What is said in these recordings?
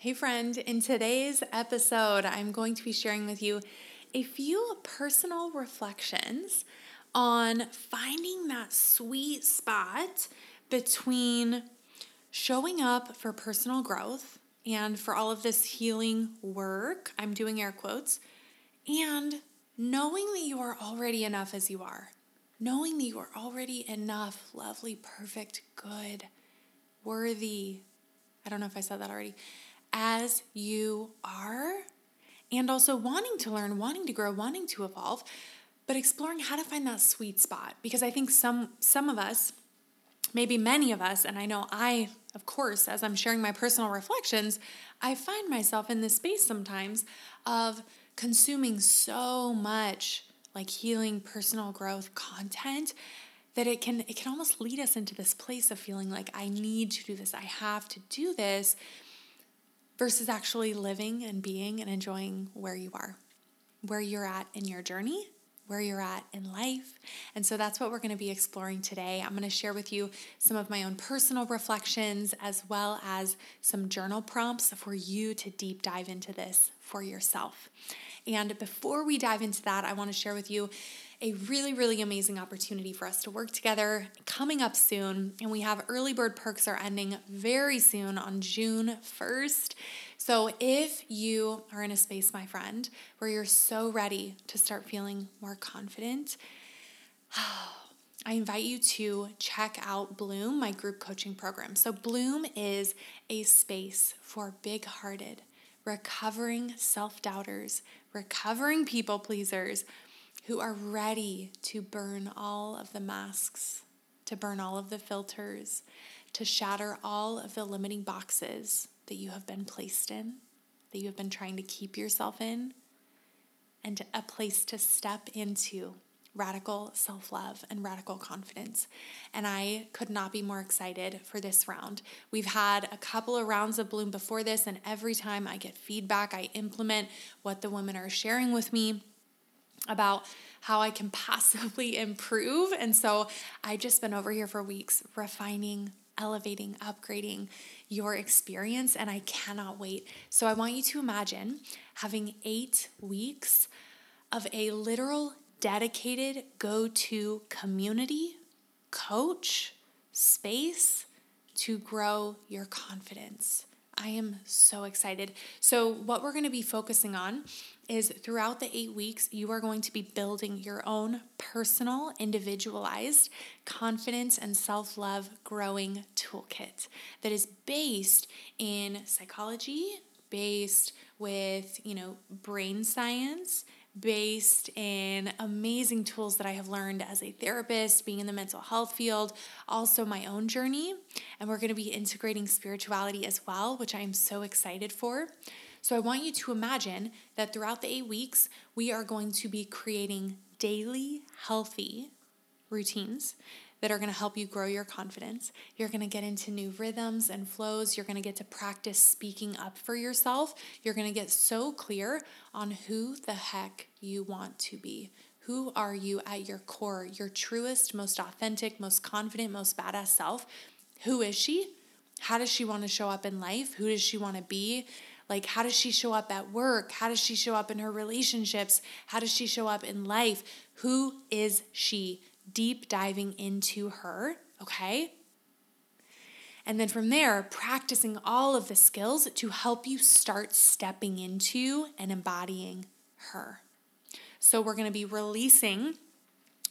Hey, friend. In today's episode, I'm going to be sharing with you a few personal reflections on finding that sweet spot between showing up for personal growth and for all of this healing work. I'm doing air quotes and knowing that you are already enough as you are, knowing that you are already enough, lovely, perfect, good, worthy. I don't know if I said that already as you are, and also wanting to learn, wanting to grow, wanting to evolve, but exploring how to find that sweet spot. Because I think some some of us, maybe many of us, and I know I, of course, as I'm sharing my personal reflections, I find myself in this space sometimes of consuming so much like healing personal growth content that it can it can almost lead us into this place of feeling like I need to do this, I have to do this versus actually living and being and enjoying where you are, where you're at in your journey, where you're at in life. And so that's what we're going to be exploring today. I'm going to share with you some of my own personal reflections as well as some journal prompts for you to deep dive into this for yourself. And before we dive into that, I want to share with you a really, really amazing opportunity for us to work together coming up soon. And we have early bird perks are ending very soon on June 1st. So if you are in a space, my friend, where you're so ready to start feeling more confident, I invite you to check out Bloom, my group coaching program. So, Bloom is a space for big hearted, recovering self doubters, recovering people pleasers who are ready to burn all of the masks, to burn all of the filters, to shatter all of the limiting boxes that you have been placed in, that you have been trying to keep yourself in, and a place to step into radical self love and radical confidence. And I could not be more excited for this round. We've had a couple of rounds of Bloom before this, and every time I get feedback, I implement what the women are sharing with me about how I can possibly improve. And so I've just been over here for weeks refining, elevating, upgrading your experience, and I cannot wait. So I want you to imagine having eight weeks of a literal dedicated go to community, coach, space to grow your confidence. I am so excited. So, what we're going to be focusing on is throughout the eight weeks, you are going to be building your own personal, individualized confidence and self love growing toolkit that is based in psychology, based with, you know, brain science, based in amazing tools that I have learned as a therapist, being in the mental health field, also my own journey. And we're going to be integrating spirituality as well, which I am so excited for. So I want you to imagine that throughout the eight weeks, we are going to be creating daily healthy routines that are going to help you grow your confidence. You're going to get into new rhythms and flows. You're going to get to practice speaking up for yourself. You're going to get so clear on who the heck you want to be. Who are you at your core, your truest, most authentic, most confident, most badass self? Who is she? How does she want to show up in life? Who does she want to be? Like, how does she show up at work? How does she show up in her relationships? How does she show up in life? Who is she? Deep diving into her, okay? And then from there, practicing all of the skills to help you start stepping into and embodying her. So we're going to be releasing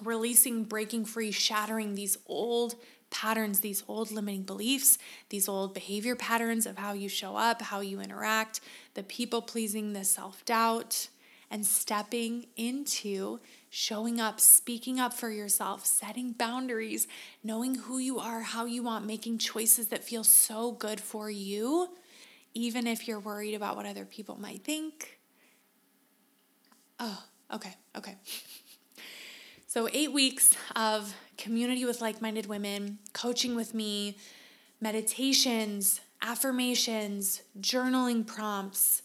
releasing, breaking free, shattering these old patterns, these old limiting beliefs, these old behavior patterns of how you show up, how you interact, the people pleasing, the self doubt, and stepping into showing up, speaking up for yourself, setting boundaries, knowing who you are, how you want, making choices that feel so good for you, even if you're worried about what other people might think. Oh, okay, okay. So, eight weeks of community with like minded women, coaching with me, meditations, affirmations, journaling prompts.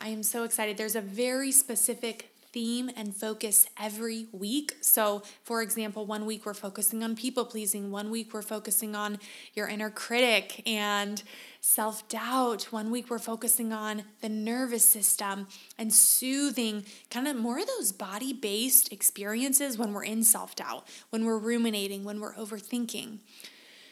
I am so excited. There's a very specific theme and focus every week. So, for example, one week we're focusing on people pleasing, one week we're focusing on your inner critic and self doubt, one week we're focusing on the nervous system and soothing kind of more of those body based experiences when we're in self doubt, when we're ruminating, when we're overthinking.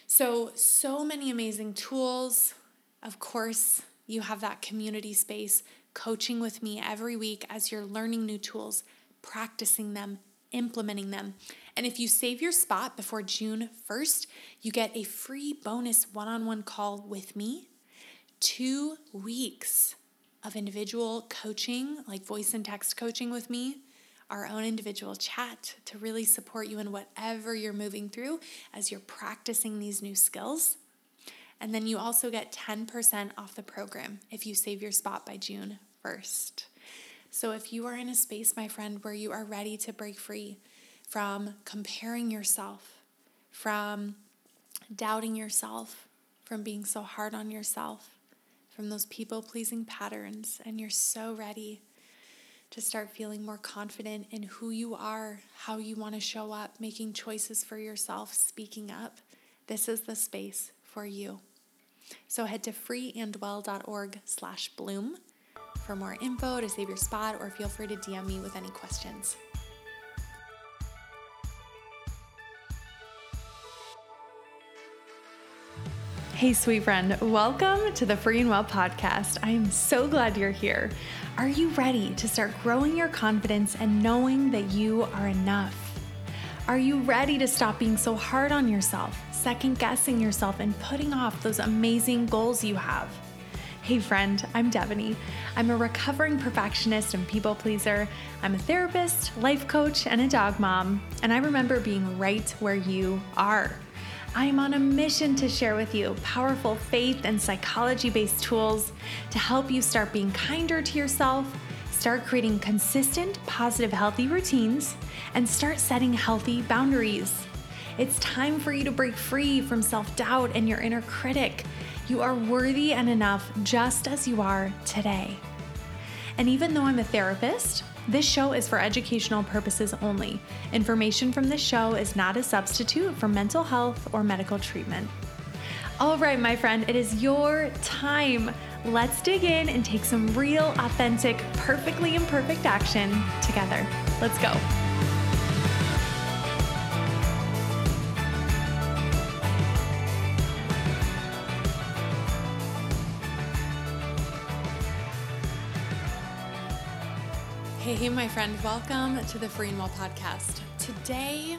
So, so many amazing tools. Of course, you have that community space coaching with me every week as you're learning new tools, practicing them, implementing them. And if you save your spot before June 1st, you get a free bonus one on one call with me, two weeks of individual coaching, like voice and text coaching with me, our own individual chat to really support you in whatever you're moving through as you're practicing these new skills. And then you also get 10% off the program if you save your spot by June 1st. So if you are in a space, my friend, where you are ready to break free from comparing yourself, from doubting yourself, from being so hard on yourself, from those people pleasing patterns, and you're so ready to start feeling more confident in who you are, how you want to show up, making choices for yourself, speaking up, this is the space for you. So head to freeandwell.org slash bloom for more info to save your spot or feel free to DM me with any questions. Hey, sweet friend, welcome to the Free and Well podcast. I am so glad you're here. Are you ready to start growing your confidence and knowing that you are enough? Are you ready to stop being so hard on yourself, second guessing yourself, and putting off those amazing goals you have? Hey, friend, I'm Devoney. I'm a recovering perfectionist and people pleaser. I'm a therapist, life coach, and a dog mom, and I remember being right where you are. I am on a mission to share with you powerful faith and psychology based tools to help you start being kinder to yourself Start creating consistent, positive, healthy routines and start setting healthy boundaries. It's time for you to break free from self doubt and your inner critic. You are worthy and enough just as you are today. And even though I'm a therapist, this show is for educational purposes only. Information from this show is not a substitute for mental health or medical treatment. All right, my friend, it is your time. Let's dig in and take some real, authentic, perfectly imperfect action together. Let's go. Hey, hey, my friend, welcome to the Free and Well podcast. Today,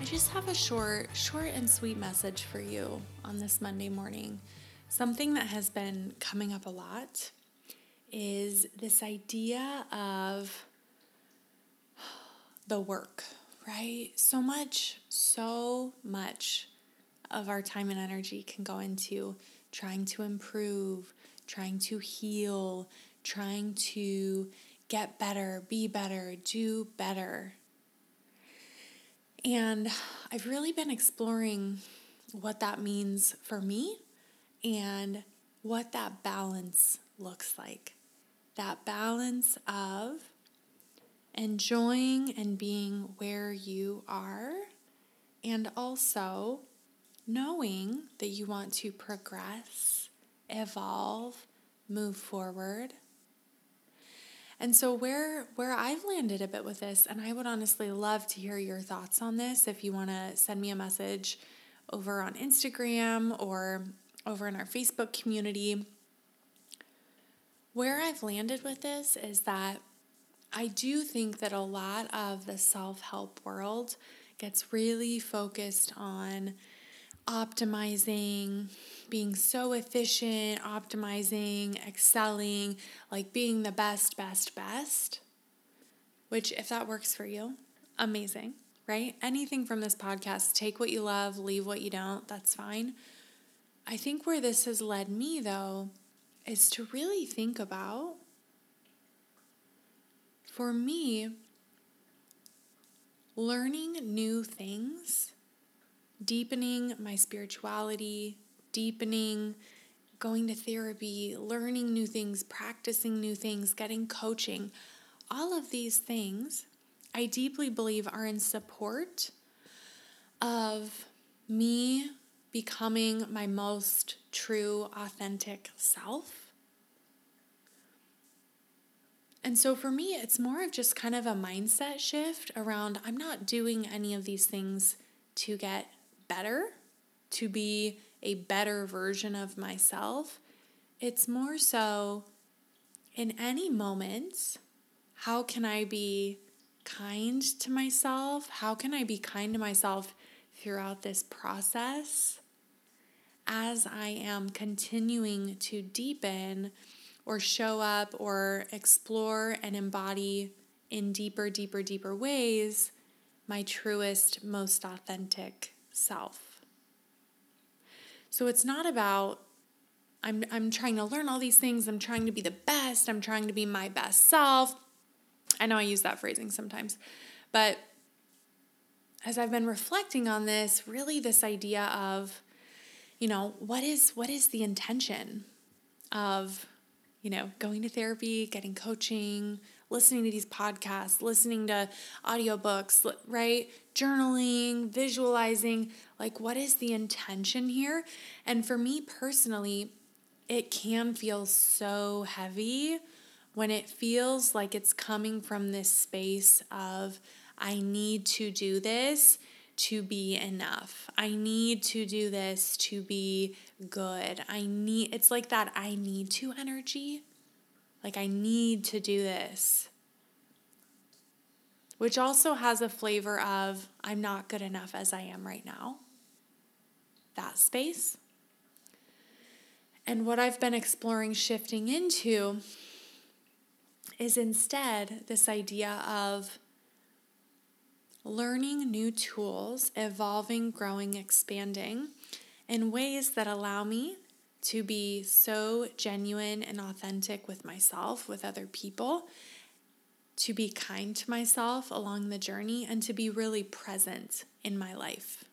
I just have a short, short and sweet message for you on this Monday morning. Something that has been coming up a lot is this idea of the work, right? So much, so much of our time and energy can go into trying to improve, trying to heal, trying to get better, be better, do better. And I've really been exploring what that means for me and what that balance looks like. That balance of enjoying and being where you are, and also knowing that you want to progress, evolve, move forward. And so where where I've landed a bit with this and I would honestly love to hear your thoughts on this if you want to send me a message over on Instagram or over in our Facebook community. Where I've landed with this is that I do think that a lot of the self help world gets really focused on optimizing, being so efficient, optimizing, excelling, like being the best, best, best. Which, if that works for you, amazing, right? Anything from this podcast, take what you love, leave what you don't, that's fine. I think where this has led me, though, is to really think about for me, learning new things, deepening my spirituality, deepening, going to therapy, learning new things, practicing new things, getting coaching, all of these things, I deeply believe, are in support of me becoming my most true, authentic self. And so for me, it's more of just kind of a mindset shift around I'm not doing any of these things to get better, to be a better version of myself. It's more so in any moment, how can I be kind to myself? How can I be kind to myself throughout this process as I am continuing to deepen or show up or explore and embody in deeper, deeper, deeper ways my truest, most authentic self? So it's not about I'm I'm trying to learn all these things, I'm trying to be the best, I'm trying to be my best self. I know I use that phrasing sometimes. But as I've been reflecting on this, really this idea of you know, what is what is the intention of you know, going to therapy, getting coaching, listening to these podcasts, listening to audiobooks, right? Journaling, visualizing, like what is the intention here? And for me personally, it can feel so heavy when it feels like it's coming from this space of, I need to do this to be enough. I need to do this to be good. I need, it's like that I need to energy. Like, I need to do this. Which also has a flavor of, I'm not good enough as I am right now. That space. And what I've been exploring shifting into is instead this idea of learning new tools, evolving, growing, expanding in ways that allow me to be so genuine and authentic with myself, with other people, to be kind to myself along the journey, and to be really present in my life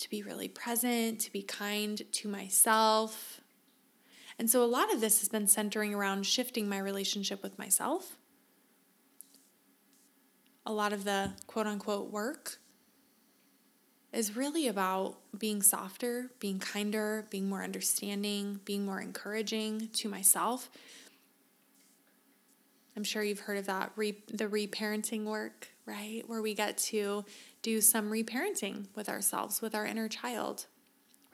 to be really present, to be kind to myself. And so a lot of this has been centering around shifting my relationship with myself. A lot of the quote unquote work is really about being softer, being kinder, being more understanding, being more encouraging to myself. I'm sure you've heard of that re- the reparenting work, right? Where we get to do some reparenting with ourselves, with our inner child,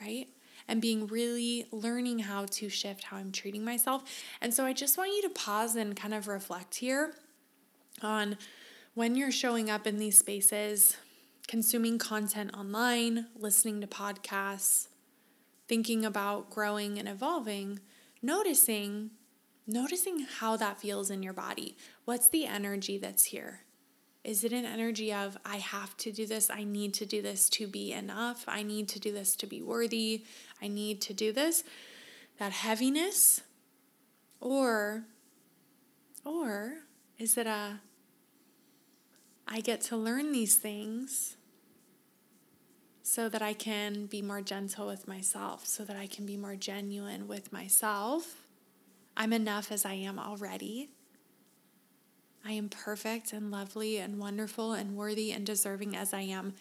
right? And being really learning how to shift how I'm treating myself. And so I just want you to pause and kind of reflect here on when you're showing up in these spaces, consuming content online, listening to podcasts, thinking about growing and evolving, noticing noticing how that feels in your body. What's the energy that's here? Is it an energy of, I have to do this, I need to do this to be enough, I need to do this to be worthy, I need to do this? That heaviness? Or, or is it a, I get to learn these things so that I can be more gentle with myself, so that I can be more genuine with myself? I'm enough as I am already. I am perfect and lovely and wonderful and worthy and deserving as I am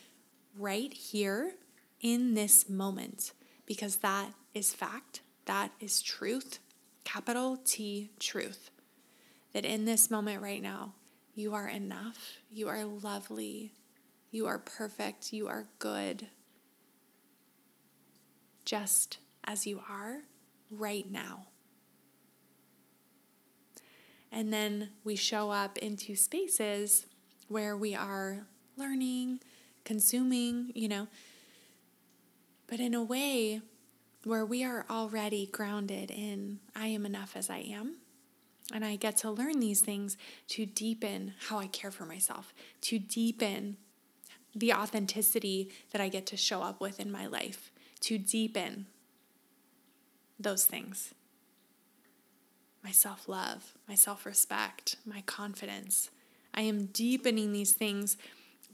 right here in this moment because that is fact, that is truth, capital T truth. That in this moment right now, you are enough, you are lovely, you are perfect, you are good, just as you are right now. And then we show up into spaces where we are learning, consuming, you know, but in a way where we are already grounded in I am enough as I am. And I get to learn these things to deepen how I care for myself, to deepen the authenticity that I get to show up with in my life, to deepen those things my self love, my self respect, my confidence. I am deepening these things,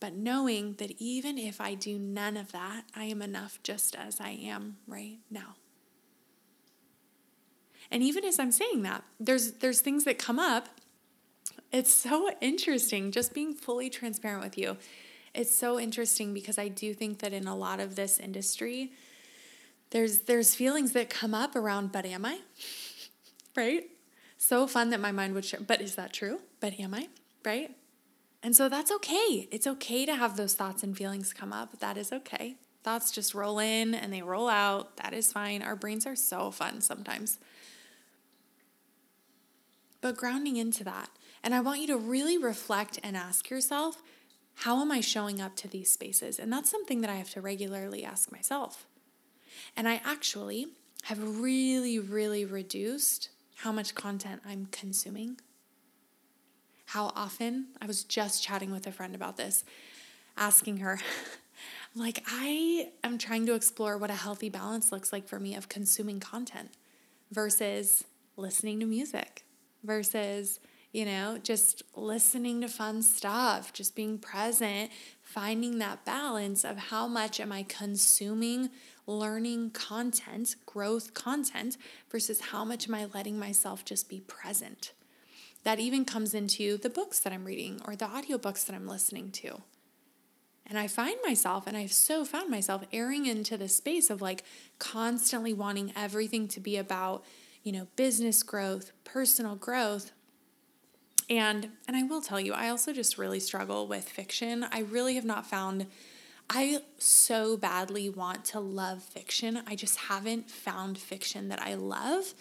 but knowing that even if I do none of that, I am enough just as I am right now. And even as I'm saying that, there's there's things that come up It's so interesting just being fully transparent with you. It's so interesting because I do think that in a lot of this industry, there's there's feelings that come up around but am I? right? So fun that my mind would share, but is that true? But am I? Right? And so that's okay. It's okay to have those thoughts and feelings come up. That is okay. Thoughts just roll in and they roll out. That is fine. Our brains are so fun sometimes. But grounding into that, and I want you to really reflect and ask yourself, how am I showing up to these spaces? And that's something that I have to regularly ask myself. And I actually have really, really reduced how much content I'm consuming. How often, I was just chatting with a friend about this, asking her, like, I am trying to explore what a healthy balance looks like for me of consuming content versus listening to music versus, you know, just listening to fun stuff, just being present, finding that balance of how much am I consuming learning content, growth content, versus how much am I letting myself just be present. That even comes into the books that I'm reading or the audiobooks that I'm listening to. And I find myself, and I've so found myself erring into the space of like constantly wanting everything to be about, you know, business growth, personal growth. And and I will tell you, I also just really struggle with fiction. I really have not found I so badly want to love fiction. I just haven't found fiction that I love.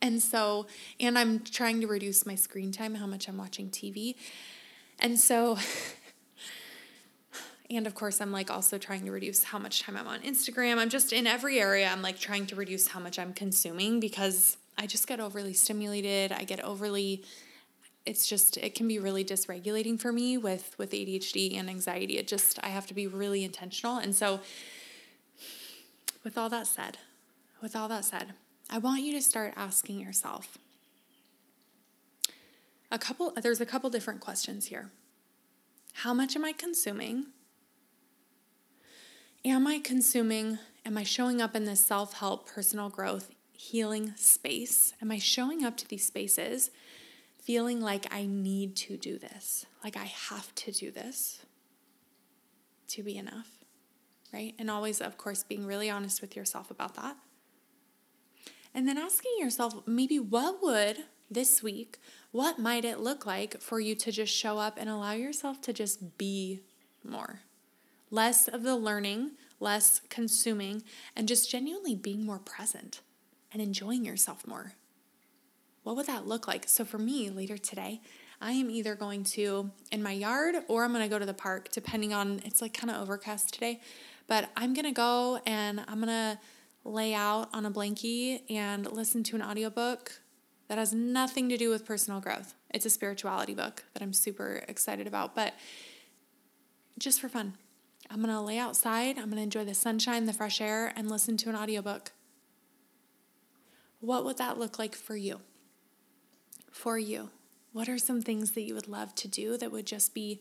And so, and I'm trying to reduce my screen time, how much I'm watching TV. And so, and of course, I'm like also trying to reduce how much time I'm on Instagram. I'm just in every area, I'm like trying to reduce how much I'm consuming because I just get overly stimulated. I get overly it's just it can be really dysregulating for me with with ADHD and anxiety. It just I have to be really intentional. And so with all that said, with all that said, I want you to start asking yourself a couple there's a couple different questions here. How much am I consuming? Am I consuming? Am I showing up in this self-help, personal growth, healing space? Am I showing up to these spaces feeling like I need to do this, like I have to do this to be enough, right? And always, of course, being really honest with yourself about that. And then asking yourself, maybe what would this week, what might it look like for you to just show up and allow yourself to just be more? Less of the learning, less consuming, and just genuinely being more present and enjoying yourself more what would that look like? So for me, later today, I am either going to in my yard or I'm going to go to the park, depending on it's like kind of overcast today. But I'm going to go and I'm going to lay out on a blankie and listen to an audiobook that has nothing to do with personal growth. It's a spirituality book that I'm super excited about, but just for fun. I'm going to lay outside, I'm going to enjoy the sunshine, the fresh air, and listen to an audiobook. What would that look like for you? for you? What are some things that you would love to do that would just be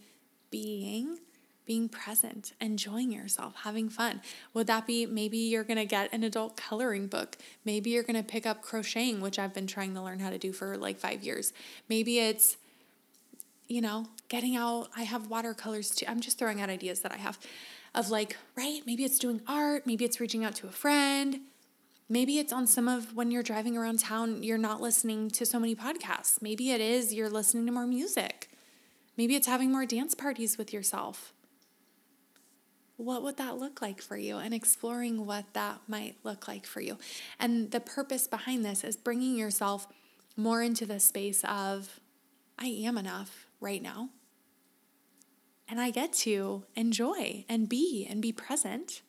being, being present, enjoying yourself, having fun? Would that be maybe you're going to get an adult coloring book? Maybe you're going to pick up crocheting, which I've been trying to learn how to do for like five years. Maybe it's, you know, getting out. I have watercolors too. I'm just throwing out ideas that I have of like, right? Maybe it's doing art. Maybe it's reaching out to a friend Maybe it's on some of when you're driving around town, you're not listening to so many podcasts. Maybe it is you're listening to more music. Maybe it's having more dance parties with yourself. What would that look like for you? And exploring what that might look like for you. And the purpose behind this is bringing yourself more into the space of, I am enough right now. And I get to enjoy and be and be present.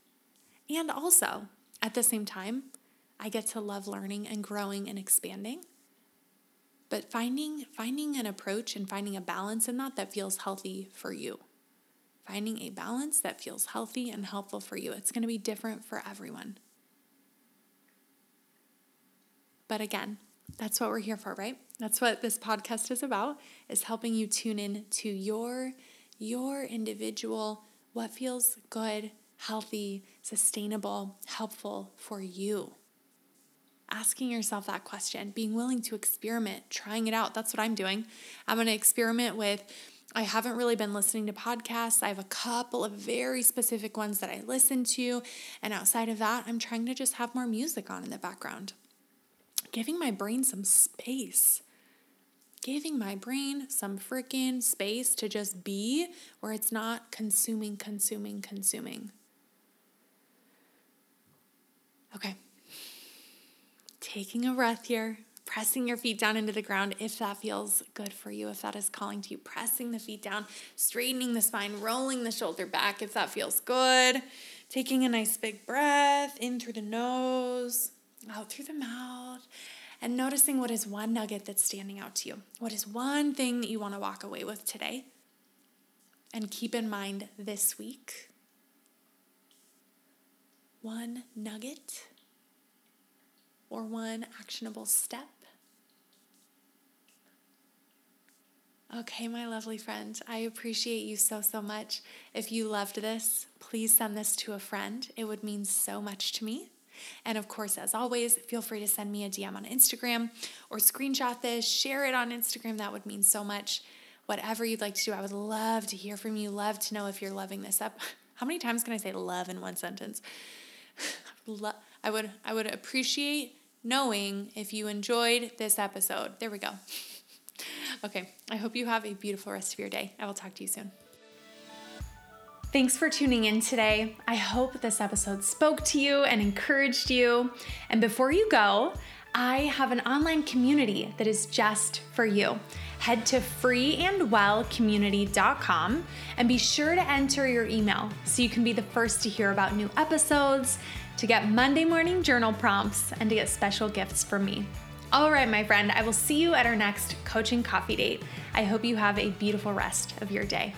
And also, at the same time, I get to love learning and growing and expanding. But finding finding an approach and finding a balance in that that feels healthy for you. Finding a balance that feels healthy and helpful for you. It's going to be different for everyone. But again, that's what we're here for, right? That's what this podcast is about is helping you tune in to your your individual what feels good, healthy, sustainable, helpful for you asking yourself that question, being willing to experiment, trying it out. That's what I'm doing. I'm going to experiment with. I haven't really been listening to podcasts. I have a couple of very specific ones that I listen to. And outside of that, I'm trying to just have more music on in the background. Giving my brain some space. Giving my brain some freaking space to just be where it's not consuming, consuming, consuming. Okay. Taking a breath here, pressing your feet down into the ground if that feels good for you, if that is calling to you, pressing the feet down, straightening the spine, rolling the shoulder back if that feels good. Taking a nice big breath in through the nose, out through the mouth, and noticing what is one nugget that's standing out to you. What is one thing that you want to walk away with today? And keep in mind this week one nugget or one actionable step. Okay, my lovely friend, I appreciate you so, so much. If you loved this, please send this to a friend. It would mean so much to me. And of course, as always, feel free to send me a DM on Instagram or screenshot this, share it on Instagram. That would mean so much. Whatever you'd like to do, I would love to hear from you. Love to know if you're loving this up. How many times can I say love in one sentence? I would I would appreciate knowing if you enjoyed this episode. There we go. okay, I hope you have a beautiful rest of your day. I will talk to you soon. Thanks for tuning in today. I hope this episode spoke to you and encouraged you. And before you go, I have an online community that is just for you. Head to freeandwellcommunity.com and be sure to enter your email so you can be the first to hear about new episodes to get Monday morning journal prompts, and to get special gifts from me. All right, my friend, I will see you at our next coaching coffee date. I hope you have a beautiful rest of your day.